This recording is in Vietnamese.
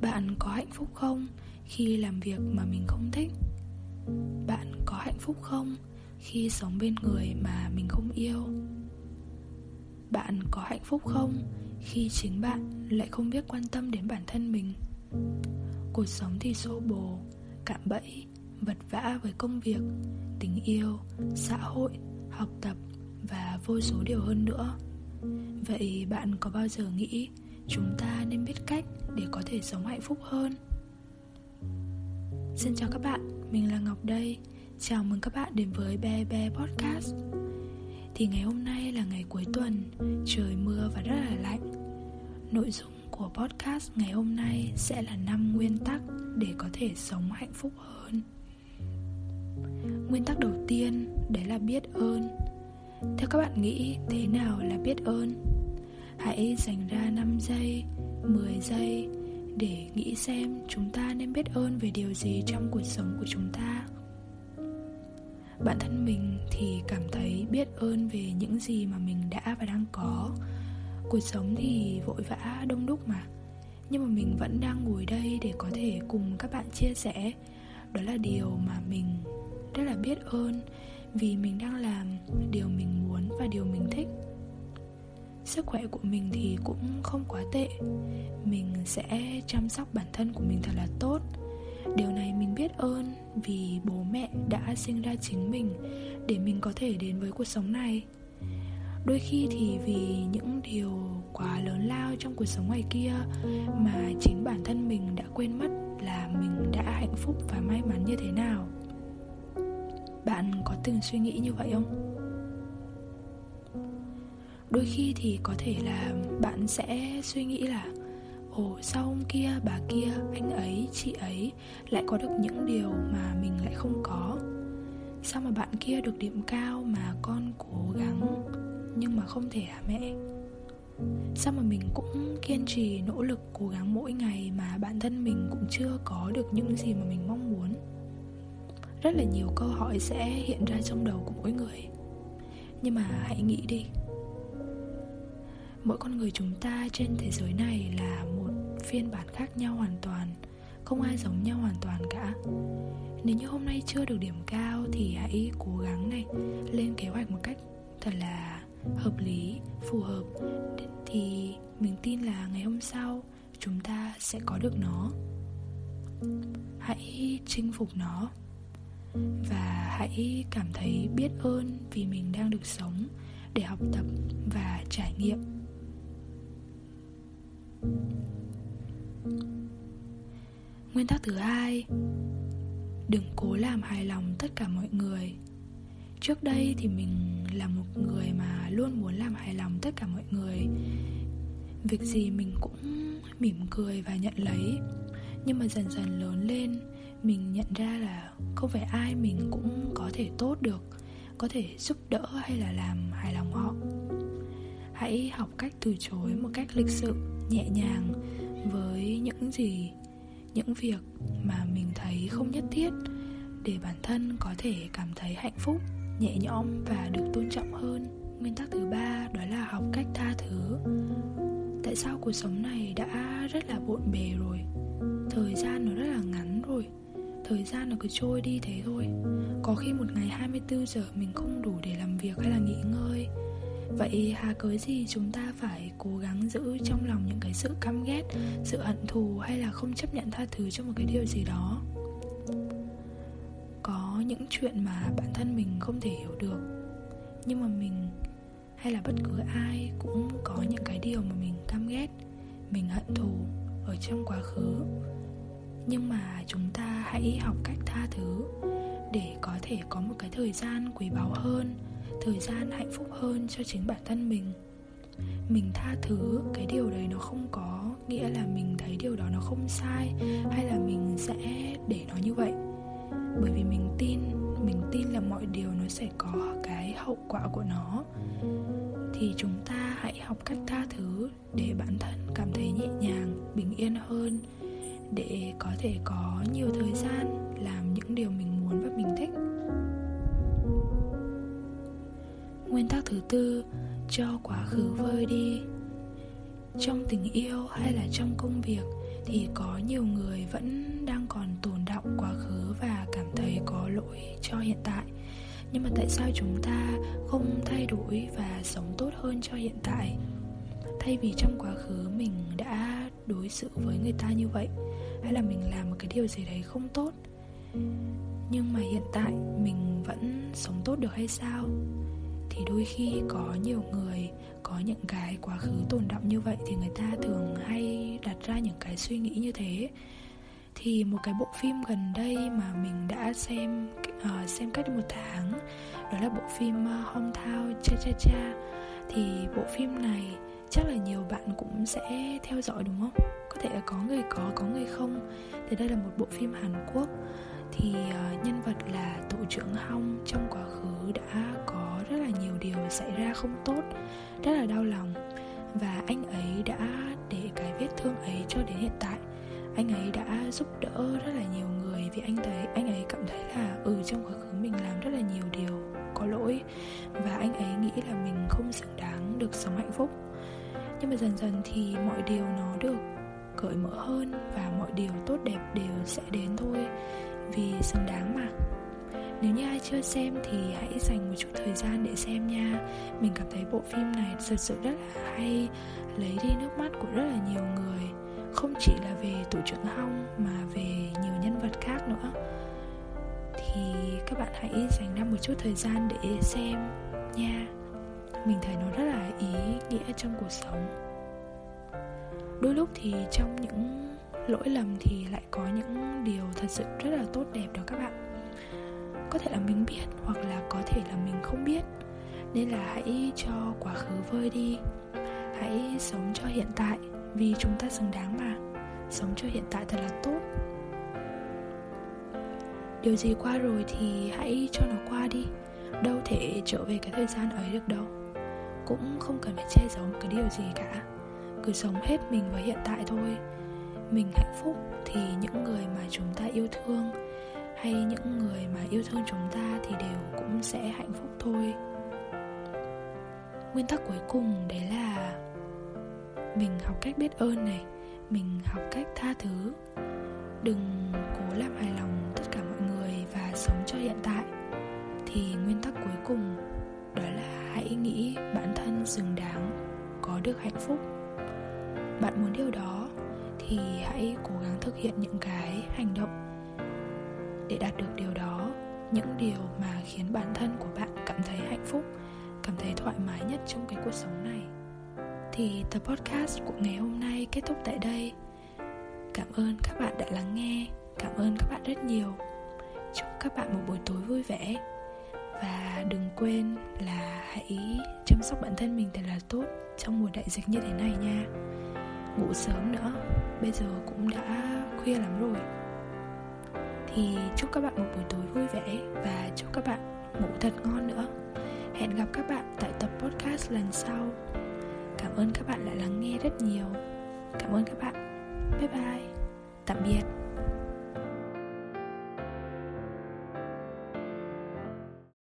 bạn có hạnh phúc không khi làm việc mà mình không thích? Bạn có hạnh phúc không khi sống bên người mà mình không yêu? Bạn có hạnh phúc không khi chính bạn lại không biết quan tâm đến bản thân mình? Cuộc sống thì xô bồ, cạm bẫy, vật vã với công việc, tình yêu, xã hội, học tập và vô số điều hơn nữa. Vậy bạn có bao giờ nghĩ chúng ta nên biết cách để có thể sống hạnh phúc hơn. Xin chào các bạn, mình là ngọc đây. Chào mừng các bạn đến với be be podcast. Thì ngày hôm nay là ngày cuối tuần, trời mưa và rất là lạnh. Nội dung của podcast ngày hôm nay sẽ là năm nguyên tắc để có thể sống hạnh phúc hơn. Nguyên tắc đầu tiên, đấy là biết ơn. Theo các bạn nghĩ thế nào là biết ơn? Hãy dành ra 5 giây 10 giây để nghĩ xem chúng ta nên biết ơn về điều gì trong cuộc sống của chúng ta. Bản thân mình thì cảm thấy biết ơn về những gì mà mình đã và đang có. Cuộc sống thì vội vã, đông đúc mà. Nhưng mà mình vẫn đang ngồi đây để có thể cùng các bạn chia sẻ. Đó là điều mà mình rất là biết ơn vì mình đang làm điều mình muốn và điều mình thích sức khỏe của mình thì cũng không quá tệ. Mình sẽ chăm sóc bản thân của mình thật là tốt. Điều này mình biết ơn vì bố mẹ đã sinh ra chính mình để mình có thể đến với cuộc sống này. Đôi khi thì vì những điều quá lớn lao trong cuộc sống ngoài kia mà chính bản thân mình đã quên mất là mình đã hạnh phúc và may mắn như thế nào. Bạn có từng suy nghĩ như vậy không? Đôi khi thì có thể là bạn sẽ suy nghĩ là, ồ, sao hôm kia bà kia, anh ấy, chị ấy lại có được những điều mà mình lại không có? Sao mà bạn kia được điểm cao mà con cố gắng nhưng mà không thể hả mẹ? Sao mà mình cũng kiên trì, nỗ lực, cố gắng mỗi ngày mà bản thân mình cũng chưa có được những gì mà mình mong muốn? Rất là nhiều câu hỏi sẽ hiện ra trong đầu của mỗi người. Nhưng mà hãy nghĩ đi mỗi con người chúng ta trên thế giới này là một phiên bản khác nhau hoàn toàn, không ai giống nhau hoàn toàn cả. Nếu như hôm nay chưa được điểm cao thì hãy cố gắng này, lên kế hoạch một cách thật là hợp lý, phù hợp. Thì mình tin là ngày hôm sau chúng ta sẽ có được nó. Hãy chinh phục nó và hãy cảm thấy biết ơn vì mình đang được sống để học tập và trải nghiệm. Nguyên tắc thứ hai. Đừng cố làm hài lòng tất cả mọi người. Trước đây thì mình là một người mà luôn muốn làm hài lòng tất cả mọi người. Việc gì mình cũng mỉm cười và nhận lấy. Nhưng mà dần dần lớn lên, mình nhận ra là không phải ai mình cũng có thể tốt được, có thể giúp đỡ hay là làm hài lòng họ. Hãy học cách từ chối một cách lịch sự, nhẹ nhàng với những gì những việc mà mình thấy không nhất thiết để bản thân có thể cảm thấy hạnh phúc, nhẹ nhõm và được tôn trọng hơn. Nguyên tắc thứ ba đó là học cách tha thứ. Tại sao cuộc sống này đã rất là bộn bề rồi? Thời gian nó rất là ngắn rồi. Thời gian nó cứ trôi đi thế thôi. Có khi một ngày 24 giờ mình không đủ để làm việc hay là nghỉ ngơi vậy hà cớ gì chúng ta phải cố gắng giữ trong lòng những cái sự căm ghét, sự hận thù hay là không chấp nhận tha thứ cho một cái điều gì đó? Có những chuyện mà bản thân mình không thể hiểu được, nhưng mà mình hay là bất cứ ai cũng có những cái điều mà mình căm ghét, mình hận thù ở trong quá khứ. Nhưng mà chúng ta hãy học cách tha thứ để có thể có một cái thời gian quý báu hơn thời gian hạnh phúc hơn cho chính bản thân mình. Mình tha thứ cái điều đấy nó không có nghĩa là mình thấy điều đó nó không sai hay là mình sẽ để nó như vậy. Bởi vì mình tin mình tin là mọi điều nó sẽ có cái hậu quả của nó. Thì chúng ta hãy học cách tha thứ để bản thân cảm thấy nhẹ nhàng, bình yên hơn, để có thể có nhiều thời gian làm những điều mình muốn và mình thích. Nguyên tắc thứ tư, cho quá khứ vơi đi. Trong tình yêu hay là trong công việc thì có nhiều người vẫn đang còn tồn động quá khứ và cảm thấy có lỗi cho hiện tại. Nhưng mà tại sao chúng ta không thay đổi và sống tốt hơn cho hiện tại? Thay vì trong quá khứ mình đã đối xử với người ta như vậy, hay là mình làm một cái điều gì đấy không tốt, nhưng mà hiện tại mình vẫn sống tốt được hay sao? Thì đôi khi có nhiều người có những cái quá khứ tồn động như vậy thì người ta thường hay đặt ra những cái suy nghĩ như thế. Thì một cái bộ phim gần đây mà mình đã xem uh, xem cách một tháng đó là bộ phim uh, Hometown Cha Cha Cha. Thì bộ phim này chắc là nhiều bạn cũng sẽ theo dõi đúng không? Có thể là có người có có người không. Thì đây là một bộ phim Hàn Quốc thì ờ, nhân vật là tổ trưởng Hong trong quá khứ đã có rất là nhiều điều xảy ra không tốt, rất là đau lòng. Và anh ấy đã để cái vết thương ấy cho đến hiện tại. Anh ấy đã giúp đỡ rất là nhiều người vì anh thấy, anh ấy cảm thấy là ừ trong quá khứ mình làm rất là nhiều điều có lỗi. Và anh ấy nghĩ là mình không xứng đáng được sống hạnh phúc. Nhưng mà dần dần thì mọi điều nó được cởi mở hơn và mọi điều tốt đẹp đều sẽ đến thôi vì xứng đáng mà. Nếu như ai chưa xem thì hãy dành một chút thời gian để xem nha. Mình cảm thấy bộ phim này thật sự rất là hay, Lấy đi nước mắt của rất là nhiều người. Không chỉ là về tổ trưởng Hong mà về nhiều nhân vật khác nữa. Thì các bạn hãy dành ra một chút thời gian để xem nha. Mình thấy nó rất là ý nghĩa trong cuộc sống. Đôi lúc thì trong những lỗi lầm thì lại có những điều thật sự rất là tốt đẹp đó các bạn. Có thể là mình biết hoặc là có thể là mình không biết. Nên là hãy cho quá khứ vơi đi. Hãy sống cho hiện tại vì chúng ta xứng đáng mà. Sống cho hiện tại thật là tốt. Điều gì qua rồi thì hãy cho nó qua đi. Đâu thể trở về cái thời gian ấy được đâu. Cũng không cần phải che giấu một cái điều gì cả. Cứ sống hết mình với hiện tại thôi mình hạnh phúc thì những người mà chúng ta yêu thương hay những người mà yêu thương chúng ta thì đều cũng sẽ hạnh phúc thôi. Nguyên tắc cuối cùng đấy là mình học cách biết ơn này, mình học cách tha thứ. Đừng cố làm hài lòng tất cả mọi người và sống cho hiện tại. Thì nguyên tắc cuối cùng đó là hãy nghĩ bản thân xứng đáng, có được hạnh phúc. Bạn muốn điều đó thì hãy cố gắng thực hiện những cái hành động. Để đạt được điều đó, những điều mà khiến bản thân của bạn cảm thấy hạnh phúc, cảm thấy thoải mái nhất trong cái cuộc sống này. Thì tập podcast của ngày hôm nay kết thúc tại đây. Cảm ơn các bạn đã lắng nghe, cảm ơn các bạn rất nhiều. Chúc các bạn một buổi tối vui vẻ. Và đừng quên là hãy chăm sóc bản thân mình thật là tốt trong mùa đại dịch như thế này nha. Ngủ sớm nữa bây giờ cũng đã khuya lắm rồi. Thì chúc các bạn một buổi tối vui vẻ và chúc các bạn ngủ thật ngon nữa. Hẹn gặp các bạn tại tập podcast lần sau. Cảm ơn các bạn đã lắng nghe rất nhiều. Cảm ơn các bạn. Bye bye. Tạm biệt.